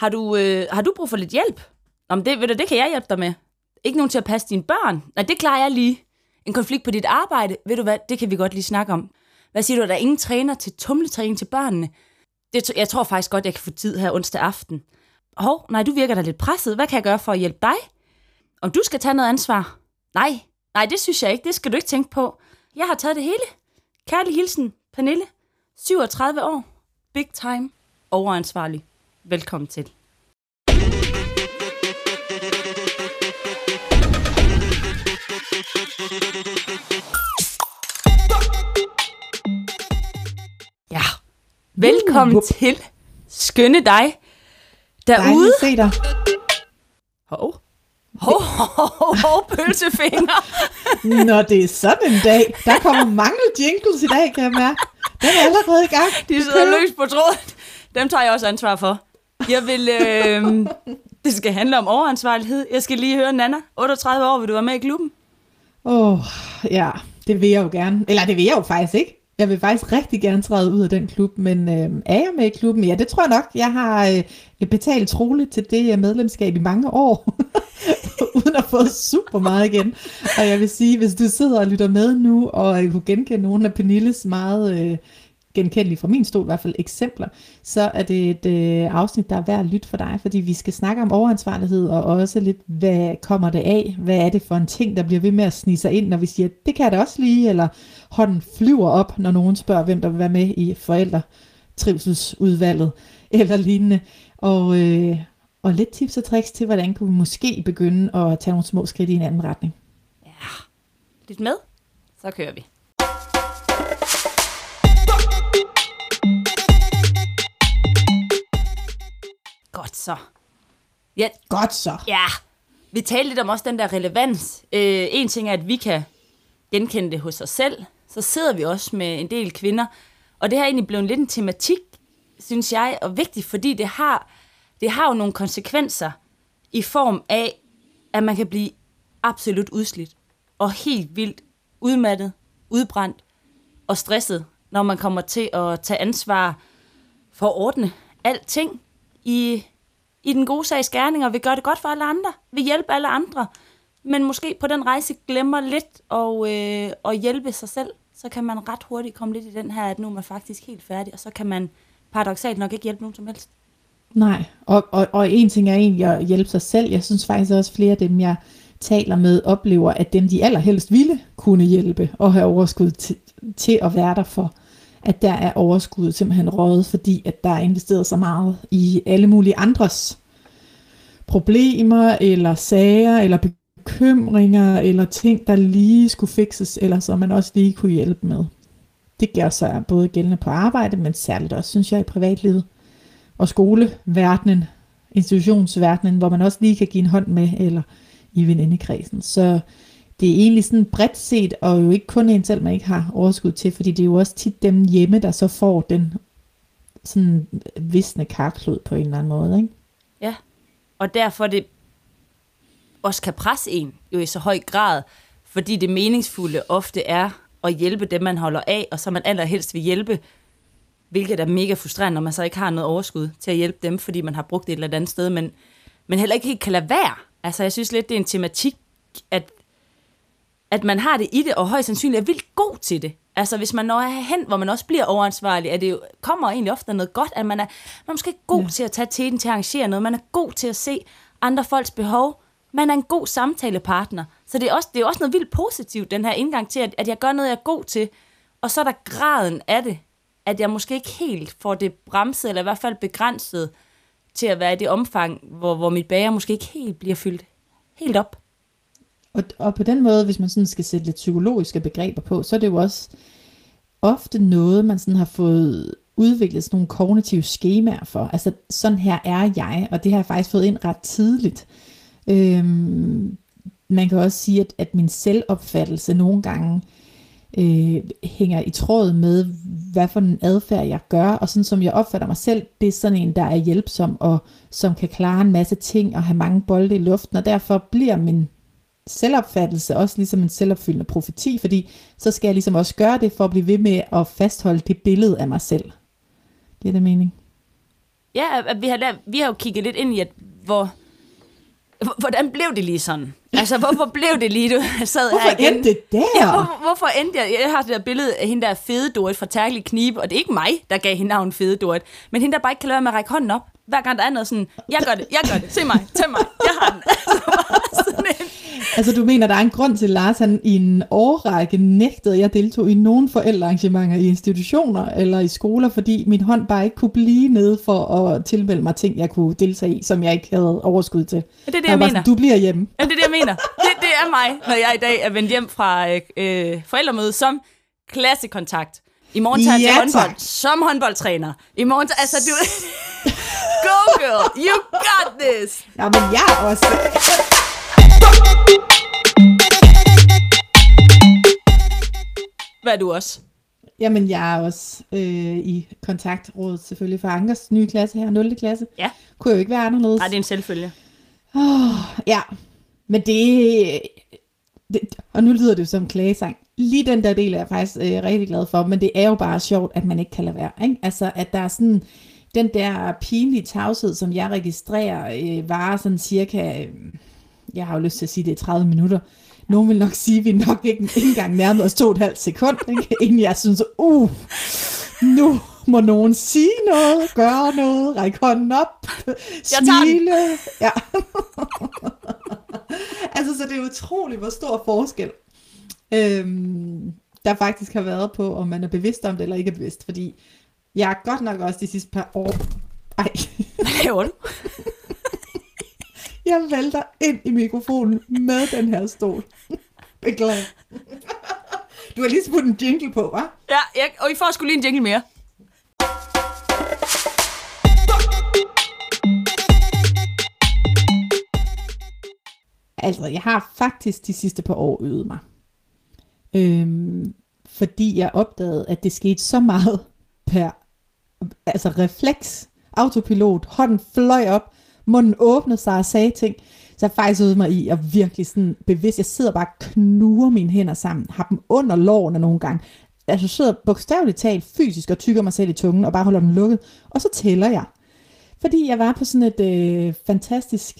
har du, øh, har du brug for lidt hjælp? Nå, men det, ved du, det kan jeg hjælpe dig med. Ikke nogen til at passe dine børn. Nej, det klarer jeg lige. En konflikt på dit arbejde, ved du hvad, det kan vi godt lige snakke om. Hvad siger du, der er ingen træner til tumletræning til børnene? Det, jeg tror faktisk godt, jeg kan få tid her onsdag aften. Hov, nej, du virker da lidt presset. Hvad kan jeg gøre for at hjælpe dig? Om du skal tage noget ansvar? Nej, nej, det synes jeg ikke. Det skal du ikke tænke på. Jeg har taget det hele. Kærlig hilsen, Pernille. 37 år. Big time. Overansvarlig. Velkommen til. Ja, velkommen Uh, til Skønne dig derude. Dejligt at se dig. Hov. Hov, hov, hov, hov, pølsefinger. Når det er sådan en dag, der kommer mange jingles i dag, kan jeg mærke. Den er allerede i gang. De sidder løs på tråden. Dem tager jeg også ansvar for. Jeg vil, øh, det skal handle om overansvarlighed. Jeg skal lige høre Nana. 38 år, vil du være med i klubben? Åh, oh, ja, det vil jeg jo gerne. Eller det vil jeg jo faktisk ikke. Jeg vil faktisk rigtig gerne træde ud af den klub, men øh, er jeg med i klubben? Ja, det tror jeg nok. Jeg har øh, betalt troligt til det øh, medlemskab i mange år, uden at få super meget igen. Og jeg vil sige, hvis du sidder og lytter med nu, og øh, kunne genkende nogle af Pernilles meget øh, genkendelige, fra min stol i hvert fald, eksempler, så er det et øh, afsnit, der er værd at lytte for dig, fordi vi skal snakke om overansvarlighed, og også lidt, hvad kommer det af? Hvad er det for en ting, der bliver ved med at snige sig ind, når vi siger, det kan jeg da også lige, eller hånden flyver op, når nogen spørger, hvem der vil være med i forældretrivselsudvalget, eller lignende. Og, øh, og lidt tips og tricks til, hvordan kunne vi måske begynde at tage nogle små skridt i en anden retning. Ja. Lidt med. Så kører vi. Godt så. Ja, Godt så. ja. Vi talte lidt om også den der relevans. Øh, en ting er, at vi kan genkende det hos os selv. Så sidder vi også med en del kvinder. Og det har egentlig blevet lidt en tematik, synes jeg, og vigtigt, fordi det har, det har jo nogle konsekvenser i form af, at man kan blive absolut udslidt og helt vildt udmattet, udbrændt og stresset, når man kommer til at tage ansvar for at ordne alting i, i den gode sags gerning, og vil gøre det godt for alle andre, vil hjælpe alle andre, men måske på den rejse glemmer lidt og, øh, at hjælpe sig selv, så kan man ret hurtigt komme lidt i den her, at nu er man faktisk helt færdig, og så kan man paradoxalt nok ikke hjælpe nogen som helst. Nej, og, og, og en ting er egentlig at hjælpe sig selv. Jeg synes faktisk også, flere af dem, jeg taler med, oplever, at dem, de allerhelst ville kunne hjælpe og have overskud til, til at være der for, at der er overskud simpelthen røget, fordi at der er investeret så meget i alle mulige andres problemer, eller sager, eller bekymringer, eller ting, der lige skulle fikses, eller som man også lige kunne hjælpe med. Det gør sig både gældende på arbejde, men særligt også, synes jeg, i privatlivet og skoleverdenen, institutionsverdenen, hvor man også lige kan give en hånd med, eller i venindekredsen. Så det er egentlig sådan bredt set, og jo ikke kun en selv, man ikke har overskud til, fordi det er jo også tit dem hjemme, der så får den sådan visne karklud på en eller anden måde. Ikke? Ja, og derfor det også kan presse en jo i så høj grad, fordi det meningsfulde ofte er at hjælpe dem, man holder af, og så man allerhelst vil hjælpe, hvilket er mega frustrerende, når man så ikke har noget overskud til at hjælpe dem, fordi man har brugt det et eller andet sted, men, men heller ikke helt kan lade være. Altså, jeg synes lidt, det er en tematik, at, at man har det i det, og højst sandsynligt er vildt god til det. Altså, hvis man når hen, hvor man også bliver overansvarlig, at det jo kommer egentlig ofte noget godt, at man er, man er måske god ja. til at tage teten til at arrangere noget, man er god til at se andre folks behov, man er en god samtalepartner. Så det er også, det er også noget vildt positivt, den her indgang til, at, at jeg gør noget, jeg er god til, og så er der graden af det, at jeg måske ikke helt får det bremset, eller i hvert fald begrænset til at være i det omfang, hvor, hvor mit bager måske ikke helt bliver fyldt helt op. Og, og på den måde, hvis man sådan skal sætte lidt psykologiske begreber på, så er det jo også ofte noget, man sådan har fået udviklet sådan nogle kognitive skemaer for. Altså, sådan her er jeg, og det har jeg faktisk fået ind ret tidligt. Øhm, man kan også sige, at, at min selvopfattelse nogle gange øh, hænger i tråd med, hvad for en adfærd jeg gør, og sådan som jeg opfatter mig selv, det er sådan en, der er hjælpsom, og som kan klare en masse ting, og have mange bolde i luften, og derfor bliver min selvopfattelse også ligesom en selvopfyldende profeti, fordi så skal jeg ligesom også gøre det, for at blive ved med at fastholde det billede af mig selv. Giver det mening? Ja, at vi har, lært, vi har jo kigget lidt ind i, at hvor, hvordan blev det lige sådan? Altså, hvorfor blev det lige, du sad Hvorfor her igen? endte det der? Ja, hvor, hvorfor endte jeg? Jeg har det der billede af hende der fede Dorit fra Tærkelig Knibe, og det er ikke mig, der gav hende navn fede Dorit, men hende der bare ikke kan lade med at række hånden op, hver gang der er noget sådan, jeg gør det, jeg gør det, se mig, tag mig, jeg har den. Altså, en, Altså du mener, der er en grund til, at Lars han i en årrække nægtede, at jeg deltog i nogle forældrearrangementer i institutioner eller i skoler, fordi min hånd bare ikke kunne blive nede for at tilmelde mig ting, jeg kunne deltage i, som jeg ikke havde overskud til. Ja, det er det, jeg bare mener. Sådan, du bliver hjemme. Ja, det er det, jeg mener. Det, det er mig, når jeg i dag er vendt hjem fra øh, øh, forældremøde som klassekontakt. I morgen tager jeg Ja, til håndbold tak. som håndboldtræner. I morgen tager, altså du... Go girl, you got this! Ja, men jeg er også... Hvad er du også? Jamen, jeg er også øh, i kontaktrådet selvfølgelig for Ankers nye klasse her, 0. klasse. Ja. Kunne jo ikke være anderledes. Nej, det er en selvfølge. Oh, ja, men det, det... Og nu lyder det jo som en klagesang. Lige den der del er jeg faktisk øh, rigtig glad for, men det er jo bare sjovt, at man ikke kan lade være. Ikke? Altså, at der er sådan... Den der pinlige tavshed, som jeg registrerer, øh, varer sådan cirka... Øh, jeg har jo lyst til at sige, det er 30 minutter. Nogen vil nok sige, at vi nok ikke, ikke engang nærmede os to og et halvt sekund, ikke? inden jeg synes, uh, nu må nogen sige noget, gøre noget, række hånden op, smile. Ja. altså, så det er utroligt, hvor stor forskel øhm, der faktisk har været på, om man er bevidst om det eller ikke er bevidst. Fordi jeg er godt nok også de sidste par år... Ej, Hvad laver du? jeg vælter ind i mikrofonen med den her stol. Beklager. Du har lige smuttet en jingle på, hva'? Ja, jeg, og I får sgu lige en jingle mere. Altså, jeg har faktisk de sidste par år øvet mig. Øhm, fordi jeg opdagede, at det skete så meget per altså refleks, autopilot, hånden fløj op, munden åbnede sig og sagde ting. Så jeg faktisk øvede mig i at virkelig sådan bevidst, jeg sidder bare og knuger mine hænder sammen, har dem under lårene nogle gange. Altså sidder bogstaveligt talt fysisk og tykker mig selv i tungen og bare holder den lukket. Og så tæller jeg. Fordi jeg var på sådan et øh, fantastisk,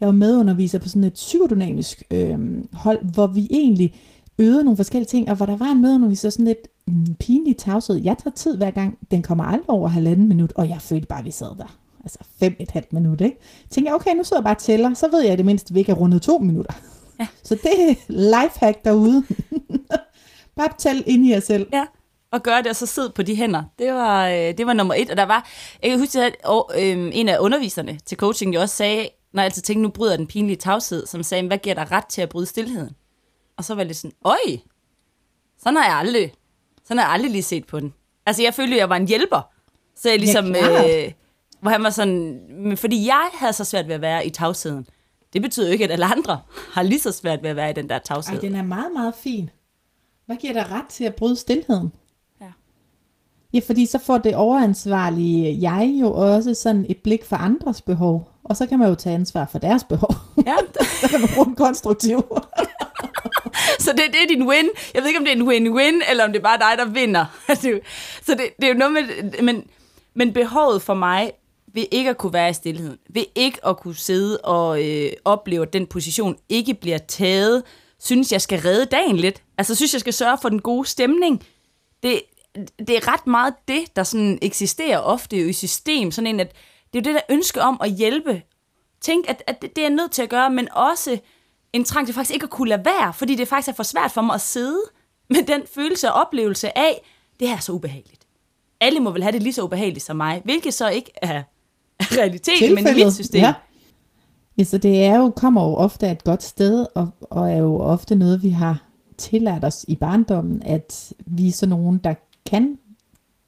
jeg var medunderviser på sådan et psykodynamisk øh, hold, hvor vi egentlig øvede nogle forskellige ting, og hvor der var en medunderviser sådan lidt mm, pinlig tavshed. Jeg tager tid hver gang, den kommer aldrig over halvanden minut, og jeg følte bare, at vi sad der. Altså fem et halvt minut, ikke? Tænker jeg, okay, nu sidder jeg bare og tæller, så ved jeg i det mindste, at vi ikke er rundet to minutter. Ja. Så det er lifehack derude. bare tæl ind i jer selv. Ja, og gøre det, og så sidde på de hænder. Det var, øh, det var nummer et, og der var, jeg kan huske, at og, øh, en af underviserne til coaching jo også sagde, når jeg altid tænkte, nu bryder den pinlige tavshed, som sagde, hvad giver dig ret til at bryde stillheden? Og så var det sådan, øj, sådan har jeg aldrig, sådan har jeg aldrig lige set på den. Altså, jeg følte, at jeg var en hjælper. Så jeg ligesom, klart. øh, hvor han var sådan, men fordi jeg havde så svært ved at være i tavsheden. Det betyder jo ikke, at alle andre har lige så svært ved at være i den der Ej, tavshed. den er meget, meget fin. Hvad giver dig ret til at bryde stillheden? Ja. Fordi så får det overansvarlige jeg jo også sådan et blik for andres behov. Og så kan man jo tage ansvar for deres behov. Ja, så kan man bruge den konstruktivt. Så det, det er din win. Jeg ved ikke, om det er en win-win, eller om det er bare dig, der vinder. Altså, Så det, det er jo noget med... Men, men behovet for mig ved ikke at kunne være i stillheden, ved ikke at kunne sidde og øh, opleve, at den position ikke bliver taget, synes, jeg skal redde dagen lidt. Altså, synes, jeg skal sørge for den gode stemning. Det, det er ret meget det, der sådan eksisterer ofte jo i system. Sådan en, at det er jo det der ønske om at hjælpe. Tænk, at, at det er jeg nødt til at gøre, men også en trang til faktisk ikke at kunne lade være, fordi det faktisk er for svært for mig at sidde med den følelse og oplevelse af, det her er så ubehageligt. Alle må vel have det lige så ubehageligt som mig, hvilket så ikke er realiteten, men i mit system. Ja. ja, så det er jo, kommer jo ofte af et godt sted, og, og er jo ofte noget, vi har tillært os i barndommen, at vi er sådan nogen, der kan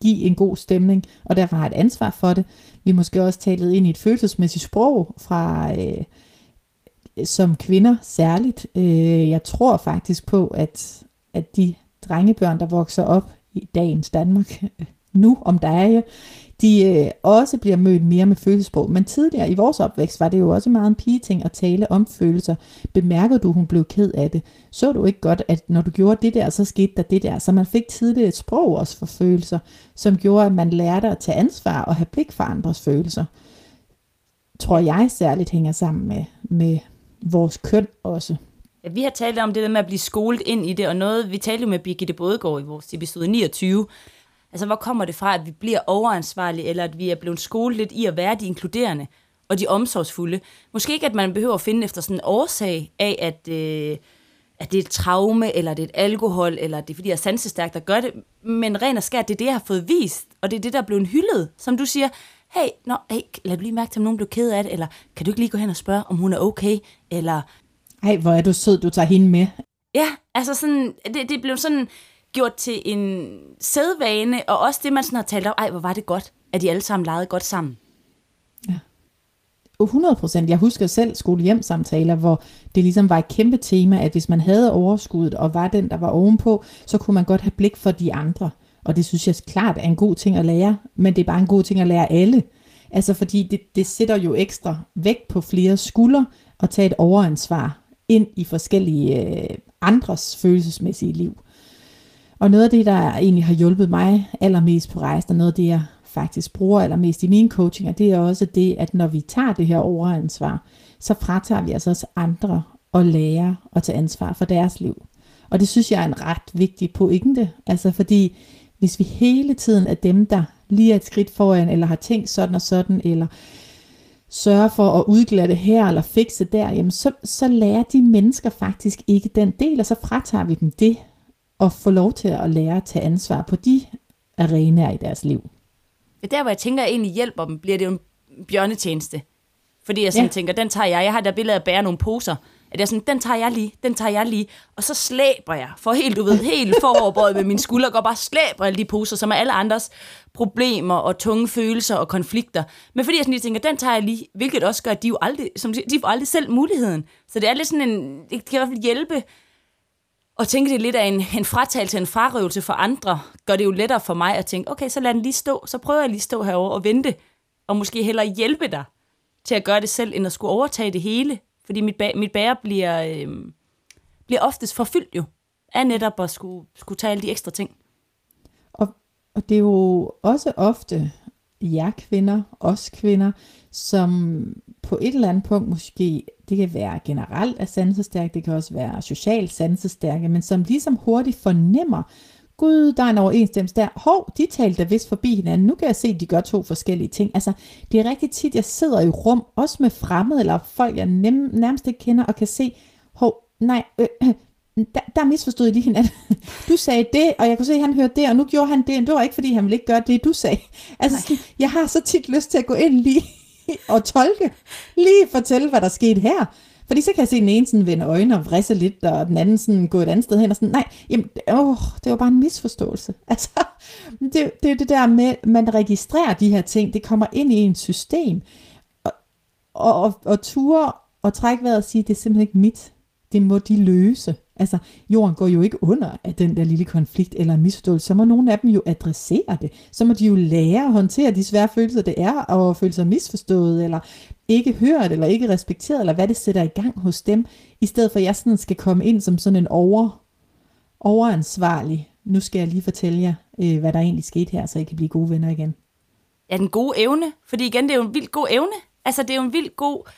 give en god stemning, og derfor har et ansvar for det. Vi er måske også talet ind i et følelsesmæssigt sprog fra øh, som kvinder særligt. Øh, jeg tror faktisk på, at, at de drengebørn, der vokser op i dagens Danmark, nu om der er de øh, også bliver mødt mere med følelsesprog. Men tidligere i vores opvækst var det jo også meget en pigeting at tale om følelser. Bemærkede du, hun blev ked af det? Så du ikke godt, at når du gjorde det der, så skete der det der? Så man fik tidligt et sprog også for følelser, som gjorde, at man lærte at tage ansvar og have blik for andres følelser. Tror jeg særligt hænger sammen med, med vores køn også. Ja, vi har talt om det der med at blive skolet ind i det, og noget, vi talte jo med Birgitte Bådegaard i vores episode 29, Altså, hvor kommer det fra, at vi bliver overansvarlige, eller at vi er blevet skolet lidt i at være de inkluderende og de omsorgsfulde? Måske ikke, at man behøver at finde efter sådan en årsag af, at, øh, at det er et traume, eller det er et alkohol, eller det er fordi, jeg er sansestærk, der gør det. Men ren og skært, det er det, jeg har fået vist, og det er det, der er blevet hyldet. Som du siger, hey, nå, hey, lad du lige mærke til, om nogen blev ked af det, eller kan du ikke lige gå hen og spørge, om hun er okay, eller... Ej, hvor er du sød, du tager hende med. Ja, altså sådan, det, det blev sådan, gjort til en sædvane, og også det, man sådan har talt om, ej, hvor var det godt, at de alle sammen legede godt sammen. Ja. 100 procent. Jeg husker selv skolehjemsamtaler, hvor det ligesom var et kæmpe tema, at hvis man havde overskuddet og var den, der var ovenpå, så kunne man godt have blik for de andre. Og det synes jeg klart er en god ting at lære, men det er bare en god ting at lære alle. Altså fordi det, det sætter jo ekstra vægt på flere skuldre at tage et overansvar ind i forskellige øh, andres følelsesmæssige liv. Og noget af det, der egentlig har hjulpet mig allermest på rejsen, og noget af det, jeg faktisk bruger allermest i mine coachinger, det er også det, at når vi tager det her overansvar, så fratager vi altså også andre og lære at tage ansvar for deres liv. Og det synes jeg er en ret vigtig pointe, altså fordi hvis vi hele tiden er dem, der lige er et skridt foran, eller har tænkt sådan og sådan, eller sørger for at udglatte her, eller fikse der, jamen så, så lærer de mennesker faktisk ikke den del, og så fratager vi dem det, og få lov til at lære at tage ansvar på de arenaer i deres liv. Ja, der hvor jeg tænker, at jeg egentlig hjælper dem, bliver det jo en bjørnetjeneste. Fordi jeg sådan ja. tænker, den tager jeg. Jeg har der billede af at bære nogle poser. At jeg sådan, den tager jeg lige, den tager jeg lige. Og så slæber jeg, for helt, du ved, helt foroverbøjet med mine skuldre, går bare slæber alle de poser, som er alle andres problemer og tunge følelser og konflikter. Men fordi jeg sådan lige tænker, den tager jeg lige, hvilket også gør, at de jo aldrig, som de får aldrig selv muligheden. Så det er lidt sådan en, det kan i hvert fald hjælpe og tænke det lidt af en, en fratagelse, en frarøvelse for andre, gør det jo lettere for mig at tænke, okay, så lad den lige stå, så prøver jeg lige stå herover og vente, og måske hellere hjælpe dig til at gøre det selv, end at skulle overtage det hele. Fordi mit, ba- mit bære bliver, øh, bliver oftest forfyldt jo, af netop at skulle, skulle tage alle de ekstra ting. Og, og det er jo også ofte jer kvinder, os kvinder, som på et eller andet punkt måske, det kan være generelt er sansestærke, det kan også være socialt sansestærke, men som ligesom hurtigt fornemmer, gud, der er en overensstemmelse der. Hov, de talte vist forbi hinanden. Nu kan jeg se, at de gør to forskellige ting. Altså, det er rigtig tit, jeg sidder i rum, også med fremmede, eller folk, jeg nem, nærmest ikke kender, og kan se, hov, nej, øh, der, der misforstod de hinanden. Du sagde det, og jeg kunne se, at han hørte det, og nu gjorde han det, og det var ikke, fordi han ville ikke gøre det, du sagde. Altså, Nej. jeg har så tit lyst til at gå ind lige og tolke, lige fortælle, hvad der skete her. Fordi så kan jeg se den ene sådan vende øjne og vrisse lidt, og den anden sådan gå et andet sted hen og sådan, nej, jamen, åh, det var bare en misforståelse. Altså, det, det er det der med, man registrerer de her ting, det kommer ind i en system, og, og, og, og ture og trække vejret og sige, det er simpelthen ikke mit. Det må de løse. Altså, jorden går jo ikke under af den der lille konflikt eller misforståelse. Så må nogle af dem jo adressere det. Så må de jo lære at håndtere de svære følelser, det er at føle sig misforstået, eller ikke hørt, eller ikke respekteret, eller hvad det sætter i gang hos dem, i stedet for at jeg sådan skal komme ind som sådan en over, overansvarlig. Nu skal jeg lige fortælle jer, øh, hvad der egentlig skete her, så I kan blive gode venner igen. Ja, den gode evne, fordi igen, det er jo en vild god evne. Altså, det er jo en vild god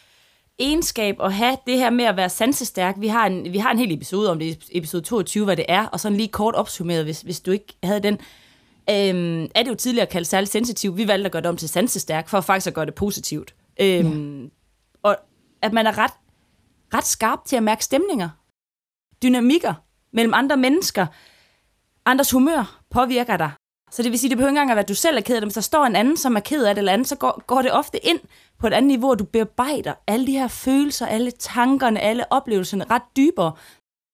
egenskab at have det her med at være sansestærk. Vi har en, vi har en hel episode om det, episode 22, hvad det er, og sådan lige kort opsummeret, hvis, hvis du ikke havde den. Øhm, er det jo tidligere kaldt særligt sensitiv. Vi valgte at gøre det om til sansestærk, for faktisk at gøre det positivt. Øhm, ja. Og at man er ret, ret skarp til at mærke stemninger, dynamikker mellem andre mennesker, andres humør påvirker dig. Så det vil sige, det behøver ikke engang at være, at du selv er ked af det, hvis der står en anden, som er ked af det eller andet, så går, går det ofte ind på et andet niveau, og du bearbejder alle de her følelser, alle tankerne, alle oplevelserne ret dybere.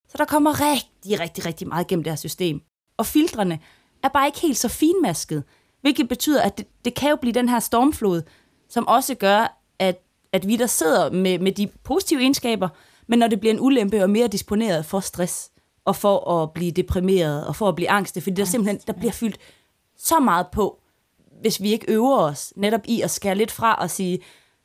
Så der kommer rigtig, rigtig, rigtig meget gennem det her system. Og filtrene er bare ikke helt så finmasket, hvilket betyder, at det, det kan jo blive den her stormflod, som også gør, at, at vi der sidder med, med de positive egenskaber, men når det bliver en ulempe og mere disponeret for stress, og for at blive deprimeret, og for at blive angst, fordi der simpelthen der bliver fyldt så meget på, hvis vi ikke øver os netop i at skære lidt fra og sige,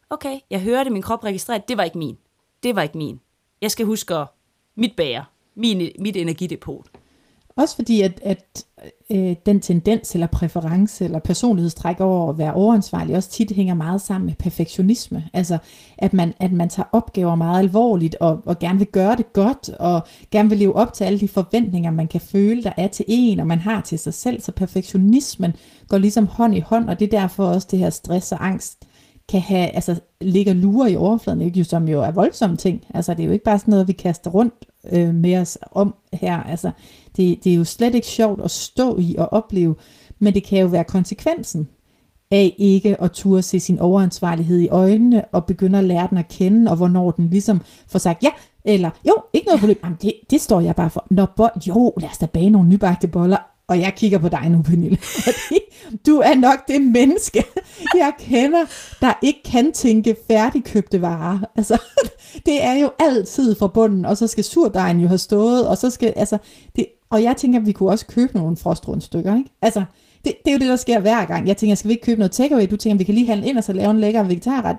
okay, jeg hørte min krop registrerer, det var ikke min. Det var ikke min. Jeg skal huske at mit bager, min, mit energidepot. Også fordi, at, at øh, den tendens eller præference eller personlighedstræk over at være overansvarlig også tit hænger meget sammen med perfektionisme. Altså, at man, at man tager opgaver meget alvorligt og, og gerne vil gøre det godt og gerne vil leve op til alle de forventninger, man kan føle, der er til en og man har til sig selv. Så perfektionismen går ligesom hånd i hånd, og det er derfor også det her stress og angst kan have, altså ligger lurer i overfladen, ikke? som jo er voldsomme ting. Altså det er jo ikke bare sådan noget, vi kaster rundt øh, med os om her. Altså det, det er jo slet ikke sjovt at stå i og opleve, men det kan jo være konsekvensen af ikke at turde se sin overansvarlighed i øjnene og begynde at lære den at kende, og hvornår den ligesom får sagt ja, eller jo, ikke noget problem, Jamen, det, det står jeg bare for. Nå, bo, jo, lad os da bage nogle nybagte boller, og jeg kigger på dig nu, Pernille, fordi du er nok det menneske, jeg kender, der ikke kan tænke færdigkøbte varer. Altså, det er jo altid fra bunden, og så skal surdejen jo have stået, og så skal, altså, det, og jeg tænker, at vi kunne også købe nogle frostrundstykker, ikke? Altså, det, det er jo det, der sker hver gang. Jeg tænker, skal vi ikke købe noget takeaway? Du tænker, vi kan lige handle ind og så lave en lækker vegetarret.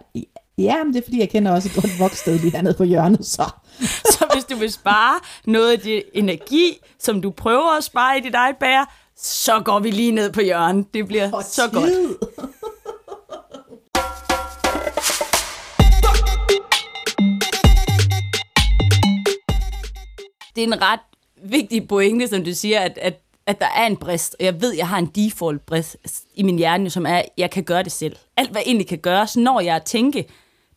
Ja, men det er fordi, jeg kender også et godt voksted lige hernede på hjørnet, så. så hvis du vil spare noget af det energi, som du prøver at spare i dit eget bær, så går vi lige ned på hjørnet. Det bliver For så tid. godt. Det er en ret vigtig pointe, som du siger, at, at, at der er en brist, og jeg ved, jeg har en default brist i min hjerne, som er, at jeg kan gøre det selv. Alt, hvad egentlig kan gøres, når jeg tænker,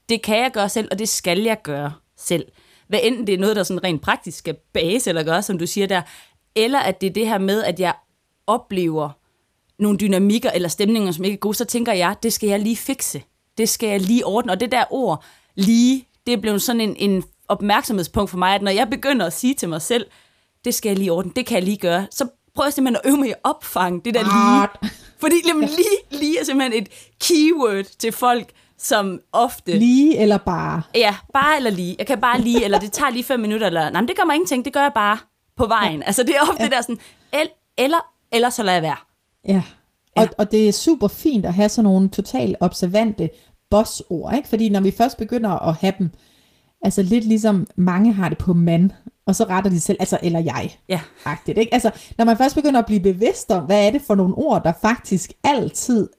det kan jeg gøre selv, og det skal jeg gøre selv. Hvad enten det er noget, der sådan rent praktisk skal base eller gøre, som du siger der, eller at det er det her med, at jeg oplever nogle dynamikker eller stemninger, som ikke er gode, så tænker jeg, det skal jeg lige fikse. Det skal jeg lige ordne. Og det der ord, lige, det er blevet sådan en, en opmærksomhedspunkt for mig, at når jeg begynder at sige til mig selv, det skal jeg lige ordne, det kan jeg lige gøre, så prøver jeg simpelthen at øve mig i at opfange det der lige. Fordi jamen, lige, lige er simpelthen et keyword til folk, som ofte... Lige eller bare? Ja, bare eller lige. Jeg kan bare lige, eller det tager lige fem minutter, eller nej, men det gør mig ingenting, det gør jeg bare på vejen. Ja. Altså det er ofte ja. der sådan, el, eller, eller så lader jeg være. Ja, og, ja. og det er super fint at have sådan nogle totalt observante bossord, ikke? Fordi når vi først begynder at have dem, altså lidt ligesom mange har det på mand, og så retter de selv, altså eller jeg, ja. Agtigt, ikke? Altså, når man først begynder at blive bevidst om, hvad er det for nogle ord, der faktisk altid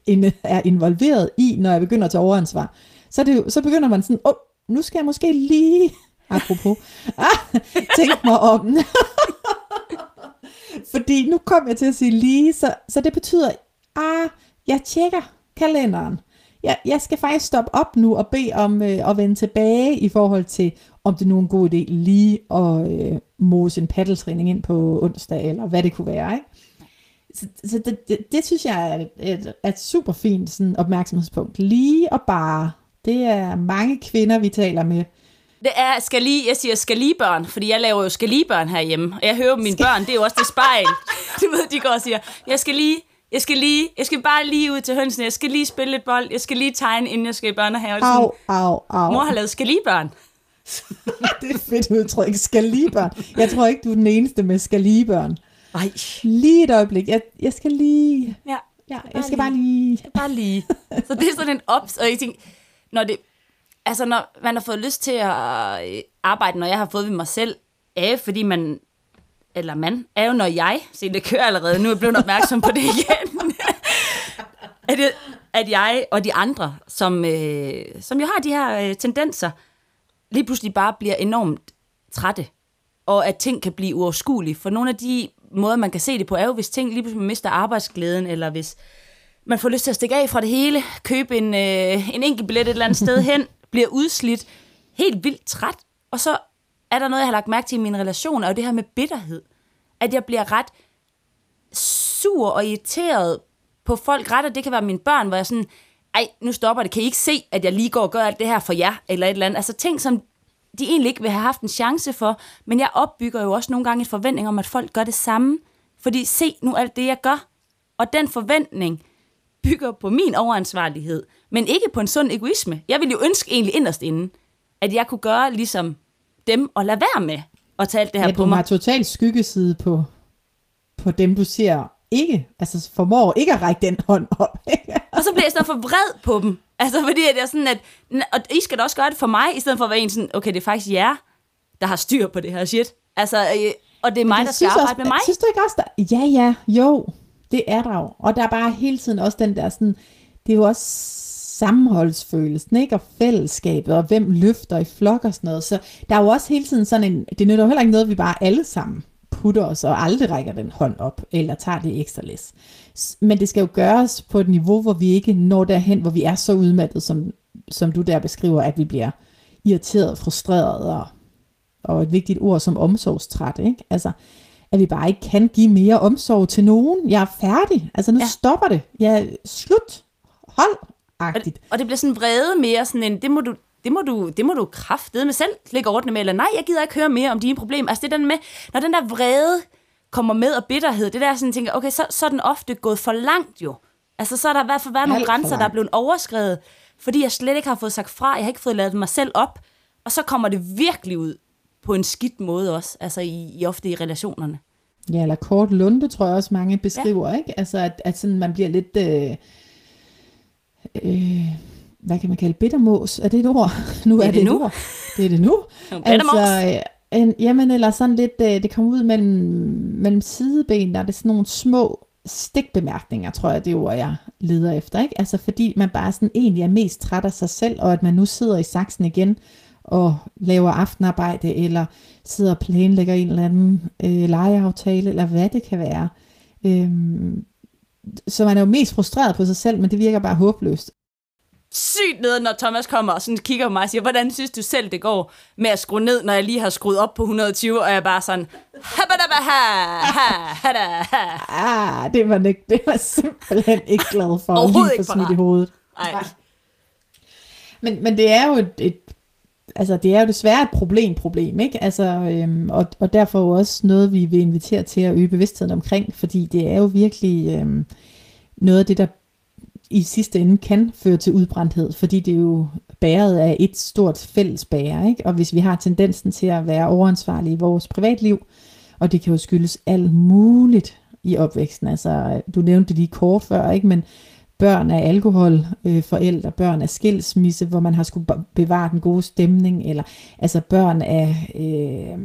er involveret i, når jeg begynder at tage overansvar, så, det, så begynder man sådan, åh, oh, nu skal jeg måske lige, apropos, ah, tænke mig om. Fordi nu kom jeg til at sige lige, så, så det betyder, ah, jeg tjekker kalenderen. Jeg, jeg skal faktisk stoppe op nu og bede om øh, at vende tilbage i forhold til, om det er nogen god idé lige at øh, mose en paddeltræning ind på onsdag, eller hvad det kunne være. Ikke? Så, så det, det, det synes jeg er et, et, et super fint sådan, opmærksomhedspunkt. Lige og bare. Det er mange kvinder, vi taler med, det er skal lige, jeg siger skal lige børn, fordi jeg laver jo skal lige børn herhjemme. Og jeg hører mine skal... børn, det er jo også det spejl. Du ved, de går og siger, jeg skal lige, jeg skal lige, jeg skal bare lige ud til hønsene, jeg skal lige spille lidt bold, jeg skal lige tegne, inden jeg skal i børnehave. Au, au, au. Mor har lavet skal lige børn. det er fedt udtryk, skal lige børn. Jeg tror ikke, du er den eneste med skal lige børn. Nej. Lige et øjeblik, jeg, jeg skal lige... Ja. Ja, jeg skal lige. bare lige... Bare lige. Så det er sådan en ops, og jeg tænker, når det, altså når man har fået lyst til at øh, arbejde, når jeg har fået ved mig selv, er fordi man, eller man, er jo når jeg, se det kører allerede, nu er jeg blevet opmærksom på det igen, at, jeg, at jeg og de andre, som, øh, som jo har de her øh, tendenser, lige pludselig bare bliver enormt trætte, og at ting kan blive uoverskuelige. For nogle af de måder, man kan se det på, er jo, hvis ting lige pludselig mister arbejdsglæden, eller hvis man får lyst til at stikke af fra det hele, købe en, øh, en enkelt billet et eller andet sted hen, bliver udslidt, helt vildt træt, og så er der noget, jeg har lagt mærke til i min relation, er jo det her med bitterhed. At jeg bliver ret sur og irriteret på folk, ret, og det kan være mine børn, hvor jeg sådan, ej, nu stopper det, kan I ikke se, at jeg lige går og gør alt det her for jer, eller et eller andet. Altså ting, som de egentlig ikke vil have haft en chance for, men jeg opbygger jo også nogle gange en forventning om, at folk gør det samme. Fordi se nu alt det, jeg gør. Og den forventning bygger på min overansvarlighed men ikke på en sund egoisme. Jeg ville jo ønske egentlig inderst inden, at jeg kunne gøre ligesom dem og lade være med at tage alt det her ja, på mig. Du har totalt skyggeside på, på dem, du ser ikke, altså formår ikke at række den hånd op. og så bliver jeg sådan for vred på dem. Altså fordi at jeg er sådan, at, og I skal da også gøre det for mig, i stedet for at være en sådan, okay, det er faktisk jer, der har styr på det her shit. Altså, øh, og det er mig, der skal arbejde også, med mig. Synes du ikke også, der, ja, ja, jo, det er der jo. Og der er bare hele tiden også den der sådan, det er jo også sammenholdsfølelsen, ikke? Og fællesskabet, og hvem løfter i flok og sådan noget. Så der er jo også hele tiden sådan en, det nytter jo heller ikke noget, vi bare alle sammen putter os og aldrig rækker den hånd op, eller tager det ekstra læs. Men det skal jo gøres på et niveau, hvor vi ikke når derhen, hvor vi er så udmattet, som, som du der beskriver, at vi bliver irriteret, frustreret og, og et vigtigt ord som omsorgstræt, ikke? Altså, at vi bare ikke kan give mere omsorg til nogen. Jeg er færdig. Altså, nu ja. stopper det. Jeg er slut. Hold. Agtigt. Og, og det bliver sådan vrede mere sådan en, det må du, det må du, det må du kraftede med selv lægge ordne med, eller nej, jeg gider ikke høre mere om dine problemer. Altså det den med, når den der vrede kommer med og bitterhed, det der sådan tænker, okay, så, så er den ofte gået for langt jo. Altså så er der i hvert fald været nogle grænser, der er blevet overskrevet, fordi jeg slet ikke har fået sagt fra, jeg har ikke fået lavet mig selv op, og så kommer det virkelig ud på en skidt måde også, altså i, i ofte i relationerne. Ja, eller kort lunde, tror jeg også mange beskriver, ja. ikke? Altså at, at sådan, man bliver lidt... Øh, øh, hvad kan man kalde bittermås? Er det et ord? Nu er, er det, det nu? ord. Det er det nu. altså, øh, en, jamen, eller sådan lidt, øh, det kommer ud mellem, mellem sideben, der er det sådan nogle små stikbemærkninger, tror jeg, det er ord, jeg leder efter. Ikke? Altså fordi man bare sådan egentlig er mest træt af sig selv, og at man nu sidder i saksen igen, og laver aftenarbejde, eller sidder og planlægger en eller anden øh, legeaftale, eller hvad det kan være. Øhm, så man er jo mest frustreret på sig selv, men det virker bare håbløst. Sygt ned, når Thomas kommer og sådan kigger på mig og siger, hvordan synes du selv, det går med at skrue ned, når jeg lige har skruet op på 120, og jeg er bare sådan, ah, det var, ikke, det var simpelthen ikke glad for. At lige få smidt i hovedet. Nej. Men, men det er jo et, et altså det er jo desværre et problem, problem, ikke? Altså, øhm, og, og derfor også noget, vi vil invitere til at øge bevidstheden omkring, fordi det er jo virkelig øhm, noget af det, der i sidste ende kan føre til udbrændthed, fordi det er jo bæret af et stort fælles bære, ikke? Og hvis vi har tendensen til at være overansvarlige i vores privatliv, og det kan jo skyldes alt muligt i opvæksten, altså du nævnte det lige kort før, ikke? Men børn af alkohol, øh, forældre, børn af skilsmisse, hvor man har skulle bevare den gode stemning, eller altså børn af øh,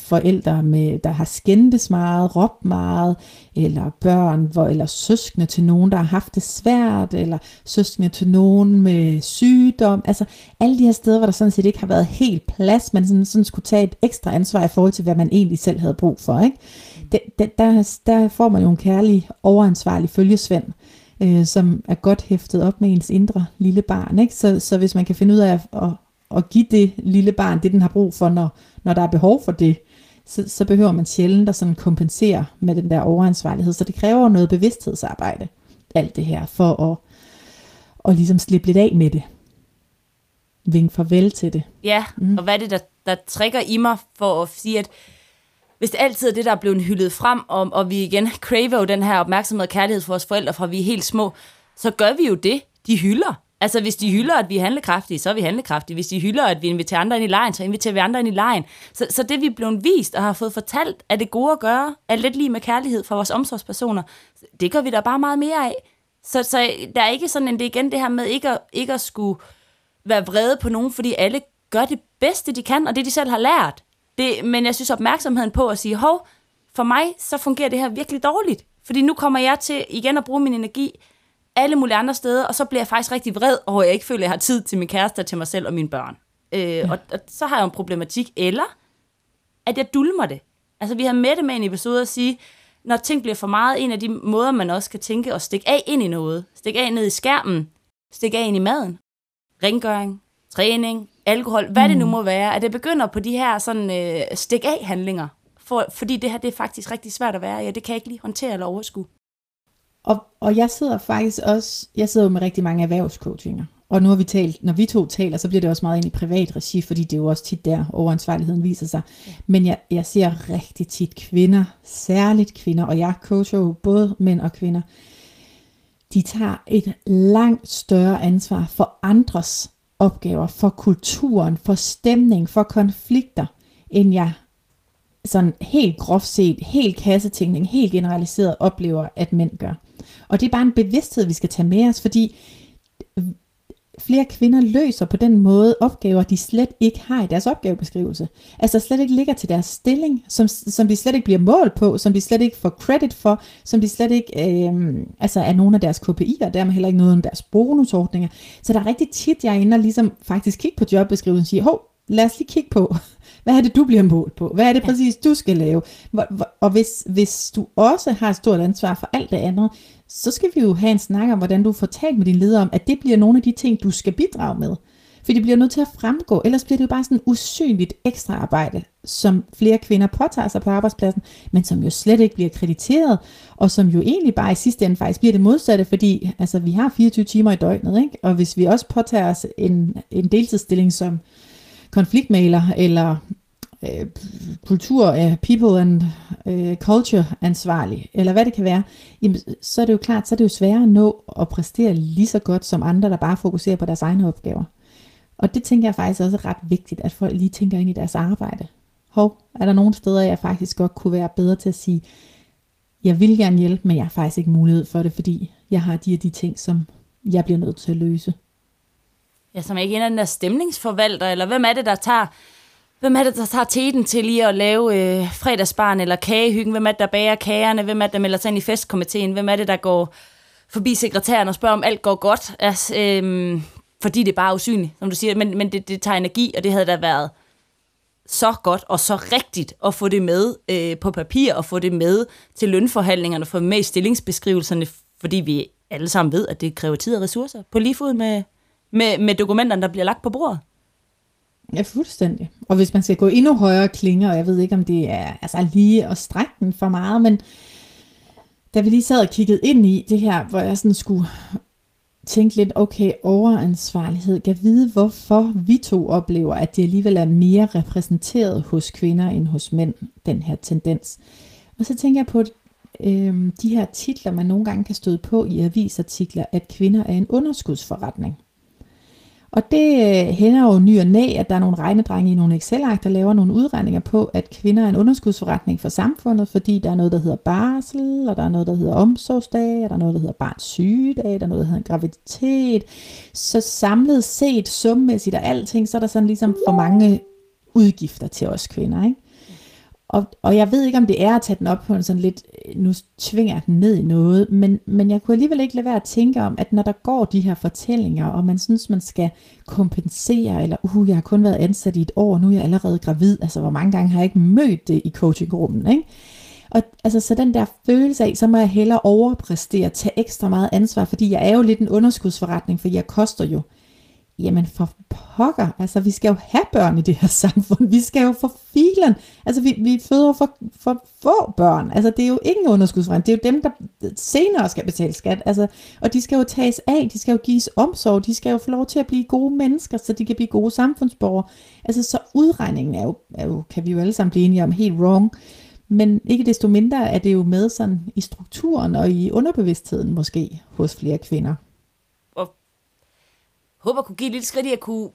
forældre, med, der har skændtes meget, råbt meget, eller børn, hvor, eller søskende til nogen, der har haft det svært, eller søskende til nogen med sygdom. Altså alle de her steder, hvor der sådan set ikke har været helt plads, man sådan, sådan skulle tage et ekstra ansvar i forhold til, hvad man egentlig selv havde brug for. Ikke? Det, det, der, der får man jo en kærlig, overansvarlig følgesvend, øh, som er godt hæftet op med ens indre lille barn. Ikke? Så, så hvis man kan finde ud af at, at, at give det lille barn det, den har brug for, når, når der er behov for det, så, så behøver man sjældent at sådan kompensere med den der overansvarlighed. Så det kræver noget bevidsthedsarbejde, alt det her, for at, at ligesom slippe lidt af med det. Vink farvel til det. Ja, mm. og hvad er det, der, der trigger i mig for at sige, at hvis det altid er det, der er blevet hyldet frem, og, og vi igen craver jo den her opmærksomhed og kærlighed for vores forældre, fra vi er helt små, så gør vi jo det, de hylder. Altså, hvis de hylder, at vi er handlekraftige, så er vi handlekraftige. Hvis de hylder, at vi inviterer andre ind i lejen, så inviterer vi andre ind i lejen. Så, så det, vi er blevet vist og har fået fortalt, er det gode at gøre, er lidt lige med kærlighed for vores omsorgspersoner, det gør vi da bare meget mere af. Så, så der er ikke sådan en, det igen det her med ikke at, ikke at skulle være vrede på nogen, fordi alle gør det bedste, de kan, og det, de selv har lært. Det, men jeg synes opmærksomheden på at sige, hov, for mig, så fungerer det her virkelig dårligt. Fordi nu kommer jeg til igen at bruge min energi alle mulige andre steder, og så bliver jeg faktisk rigtig vred over, at jeg ikke føler, at jeg har tid til min kæreste, til mig selv og mine børn. Øh, ja. og, og så har jeg en problematik, eller at jeg dulmer det. Altså, vi har med det med en episode at sige, når ting bliver for meget, en af de måder, man også kan tænke og stikke af ind i noget. Stikke af ned i skærmen, stikke af ind i maden. Rengøring, træning, alkohol, hvad mm. det nu mm. må være, at det begynder på de her sådan øh, stik af handlinger. For, fordi det her, det er faktisk rigtig svært at være. Ja, det kan jeg ikke lige håndtere eller overskue. Og, og jeg sidder faktisk også, jeg sidder jo med rigtig mange erhvervscoachinger. Og nu har vi talt, når vi to taler, så bliver det også meget ind i privat regi, fordi det er jo også tit der, overansvarligheden viser sig. Men jeg, jeg ser rigtig tit kvinder, særligt kvinder, og jeg coacher jo både mænd og kvinder, de tager et langt større ansvar for andres opgaver, for kulturen, for stemning, for konflikter, end jeg sådan helt groft set, helt kassetænkning, helt generaliseret oplever, at mænd gør. Og det er bare en bevidsthed, vi skal tage med os, fordi flere kvinder løser på den måde opgaver, de slet ikke har i deres opgavebeskrivelse. Altså slet ikke ligger til deres stilling, som, som de slet ikke bliver målt på, som de slet ikke får credit for, som de slet ikke øh, altså er nogle af deres KPI'er, og dermed heller ikke noget af deres bonusordninger. Så der er rigtig tit, jeg er inde og ligesom faktisk kigge på jobbeskrivelsen og sige, hov, lad os lige kigge på, hvad er det, du bliver målt på? Hvad er det præcis, du skal lave? Og hvis, hvis du også har et stort ansvar for alt det andet, så skal vi jo have en snak om, hvordan du får talt med din leder om, at det bliver nogle af de ting, du skal bidrage med. For det bliver nødt til at fremgå, ellers bliver det jo bare sådan usynligt ekstra arbejde, som flere kvinder påtager sig på arbejdspladsen, men som jo slet ikke bliver krediteret, og som jo egentlig bare i sidste ende faktisk bliver det modsatte, fordi altså, vi har 24 timer i døgnet, ikke? og hvis vi også påtager os en, en deltidsstilling som konfliktmaler eller øh, kultur, øh, people and øh, culture ansvarlig, eller hvad det kan være, jamen, så er det jo klart, så er det jo sværere at nå at præstere lige så godt som andre, der bare fokuserer på deres egne opgaver. Og det tænker jeg faktisk også er ret vigtigt, at folk lige tænker ind i deres arbejde. Hov, er der nogle steder, jeg faktisk godt kunne være bedre til at sige, jeg vil gerne hjælpe, men jeg har faktisk ikke mulighed for det, fordi jeg har de og de ting, som jeg bliver nødt til at løse. Ja, som ikke en af den der stemningsforvalter, eller hvem er det, der tager Hvem er det, der tager teten til lige at lave øh, fredagsbarn eller kagehyggen? Hvem er det, der bager kagerne? Hvem er det, der melder sig ind i festkomiteen? Hvem er det, der går forbi sekretæren og spørger, om alt går godt? Altså, øh, fordi det er bare usynligt, som du siger. Men, men det, det tager energi, og det havde da været så godt og så rigtigt at få det med øh, på papir og få det med til lønforhandlingerne, få med i stillingsbeskrivelserne, fordi vi alle sammen ved, at det kræver tid og ressourcer på lige fod med, med, med dokumenterne, der bliver lagt på bordet. Ja, fuldstændig. Og hvis man skal gå endnu højere klinger, og jeg ved ikke, om det er altså lige at strække den for meget, men da vi lige sad og kiggede ind i det her, hvor jeg sådan skulle tænke lidt, okay, overansvarlighed, kan vide, hvorfor vi to oplever, at det alligevel er mere repræsenteret hos kvinder end hos mænd, den her tendens. Og så tænker jeg på øh, de her titler, man nogle gange kan støde på i avisartikler, at kvinder er en underskudsforretning. Og det øh, hænder jo ny og næ, at der er nogle regnedrenge i nogle Excel-ark, der laver nogle udregninger på, at kvinder er en underskudsforretning for samfundet, fordi der er noget, der hedder barsel, og der er noget, der hedder omsorgsdag, og der er noget, der hedder barns sygedag, der er noget, der hedder graviditet. Så samlet set, summæssigt og alting, så er der sådan ligesom for mange udgifter til os kvinder, ikke? Og, og jeg ved ikke, om det er at tage den op på en sådan lidt, øh, nu tvinger jeg den ned i noget, men, men jeg kunne alligevel ikke lade være at tænke om, at når der går de her fortællinger, og man synes, man skal kompensere, eller uh, jeg har kun været ansat i et år, nu er jeg allerede gravid, altså hvor mange gange har jeg ikke mødt det i coachingrummen, ikke? Og altså, så den der følelse af, så må jeg hellere overpræstere, tage ekstra meget ansvar, fordi jeg er jo lidt en underskudsforretning, for jeg koster jo jamen for pokker, altså vi skal jo have børn i det her samfund, vi skal jo for filen, altså vi, vi føder for, for få børn, altså det er jo ikke en underskudsforretning, det er jo dem, der senere skal betale skat, altså, og de skal jo tages af, de skal jo gives omsorg, de skal jo få lov til at blive gode mennesker, så de kan blive gode samfundsborgere, altså så udregningen er jo, er jo kan vi jo alle sammen blive enige om, helt wrong, men ikke desto mindre er det jo med sådan i strukturen og i underbevidstheden måske hos flere kvinder håber kunne give et lille skridt i at kunne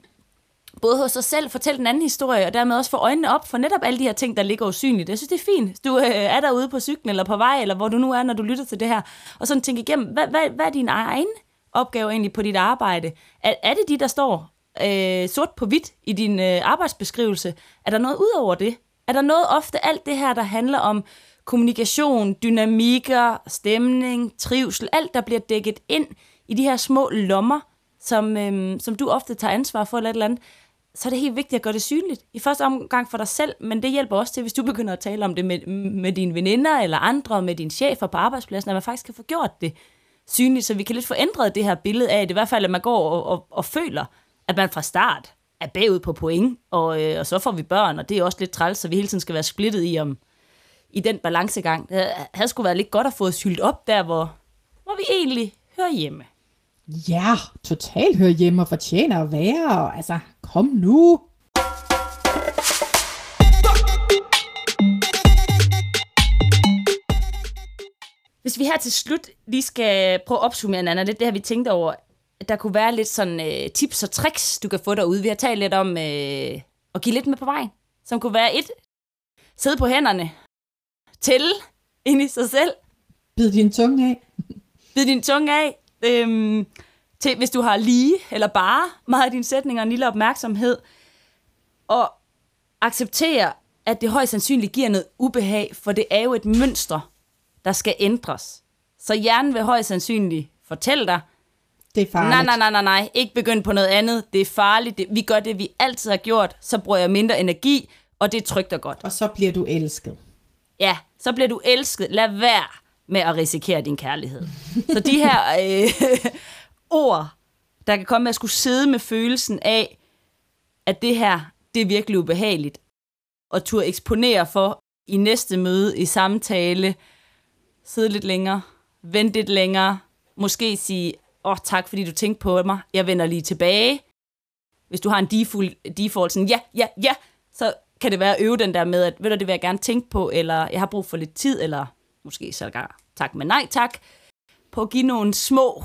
både hos sig selv fortælle den anden historie, og dermed også få øjnene op for netop alle de her ting, der ligger usynligt. Jeg synes, det er fint. Du øh, er derude på cyklen, eller på vej, eller hvor du nu er, når du lytter til det her, og sådan tænke igennem, hvad, hvad, hvad er din egen opgave egentlig på dit arbejde? Er, er det de, der står øh, sort på hvidt i din øh, arbejdsbeskrivelse? Er der noget ud over det? Er der noget ofte alt det her, der handler om kommunikation, dynamikker, stemning, trivsel, alt der bliver dækket ind i de her små lommer, som, øhm, som du ofte tager ansvar for eller et eller andet, så er det helt vigtigt at gøre det synligt. I første omgang for dig selv, men det hjælper også til, hvis du begynder at tale om det med, med dine veninder eller andre, med dine chefer på arbejdspladsen, at man faktisk kan få gjort det synligt, så vi kan lidt få ændret det her billede af, at i hvert fald, at man går og, og, og føler, at man fra start er bagud på point, og, øh, og så får vi børn, og det er også lidt træls, så vi hele tiden skal være splittet i, om, i den balancegang. Det havde sgu været lidt godt at få sylt op der, hvor, hvor vi egentlig hører hjemme. Ja, totalt hører hjemme og fortjener at være. Og, altså, kom nu. Hvis vi her til slut lige skal prøve at opsummere, Anna, lidt det her, vi tænkte over, der kunne være lidt sådan uh, tips og tricks, du kan få derude. Vi har talt lidt om uh, at give lidt med på vejen, som kunne være et, sidde på hænderne, tælle ind i sig selv, Bid din tunge af. bid din tunge af, øhm, til, hvis du har lige eller bare meget af dine sætninger en lille opmærksomhed, og acceptere, at det højst sandsynligt giver noget ubehag, for det er jo et mønster, der skal ændres. Så hjernen vil højst sandsynligt fortælle dig, Det er farligt. nej, nej, nej, nej, nej, ikke begynde på noget andet, det er farligt, det, vi gør det, vi altid har gjort, så bruger jeg mindre energi, og det er trygt og godt. Og så bliver du elsket. Ja, så bliver du elsket. Lad være med at risikere din kærlighed. Så de her øh, ord, der kan komme med at skulle sidde med følelsen af, at det her, det er virkelig ubehageligt, og turde eksponere for i næste møde, i samtale, sidde lidt længere, vente lidt længere, måske sige, åh oh, tak fordi du tænkte på mig, jeg vender lige tilbage. Hvis du har en default, default sådan, ja, ja, ja, så kan det være at øve den der med, at ved du, det vil jeg gerne tænke på, eller jeg har brug for lidt tid, eller måske sågar tak, men nej tak, på at give nogle små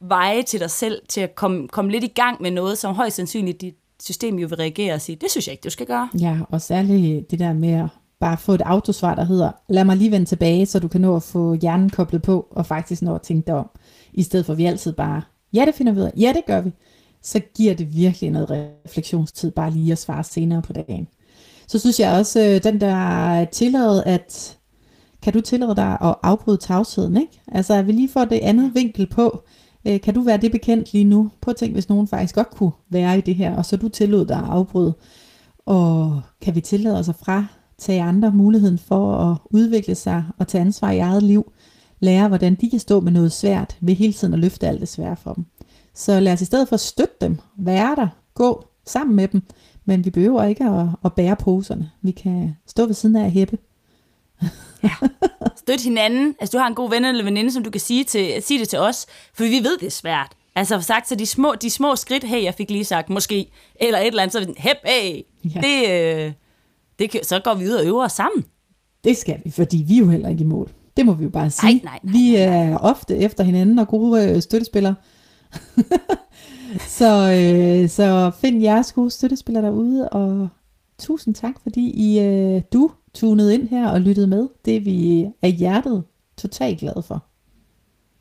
veje til dig selv, til at komme, komme lidt i gang med noget, som højst sandsynligt dit system jo vil reagere og sige, det synes jeg ikke, du skal gøre. Ja, og særligt det der med at bare få et autosvar, der hedder, lad mig lige vende tilbage, så du kan nå at få hjernen koblet på, og faktisk nå at tænke dig om. I stedet for at vi altid bare, ja det finder vi ud af, ja det gør vi. Så giver det virkelig noget refleksionstid, bare lige at svare senere på dagen. Så synes jeg også, øh, den der tillade, at kan du tillade dig at afbryde tavsheden, ikke? Altså, at vi lige får det andet vinkel på. Øh, kan du være det bekendt lige nu? Prøv at tænke, hvis nogen faktisk godt kunne være i det her, og så du tillod dig at afbryde. Og kan vi tillade os at fra tage andre muligheden for at udvikle sig og tage ansvar i eget liv, lære, hvordan de kan stå med noget svært, ved hele tiden at løfte alt det svære for dem. Så lad os i stedet for at støtte dem, være der, gå sammen med dem, men vi behøver ikke at, at bære poserne. Vi kan stå ved siden af og hæppe. Støt hinanden. Altså, du har en god ven eller veninde, som du kan sige, til, sige det til os, for vi ved, det er svært. Altså, sagt så de små, de små skridt, hey, jeg fik lige sagt, måske, eller et eller andet, så er vi sådan, hep, hey, Ja. det, øh, det, kan- så går vi ud og øver os sammen. Det skal vi, fordi vi er jo heller ikke i mål. Det må vi jo bare sige. Nej, nej, nej, vi er ofte efter hinanden og gode øh, støttespillere. så, øh, så find jeres gode støttespillere derude, og tusind tak, fordi I, øh, du tunede ind her og lyttede med. Det er vi af hjertet totalt glade for.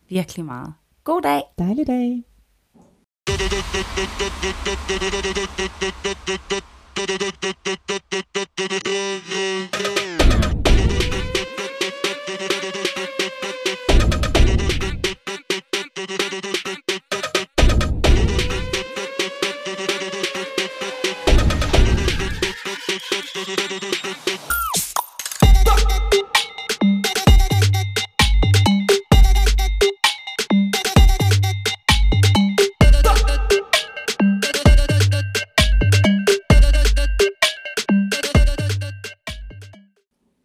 Virkelig meget. God dag. Dejlig dag.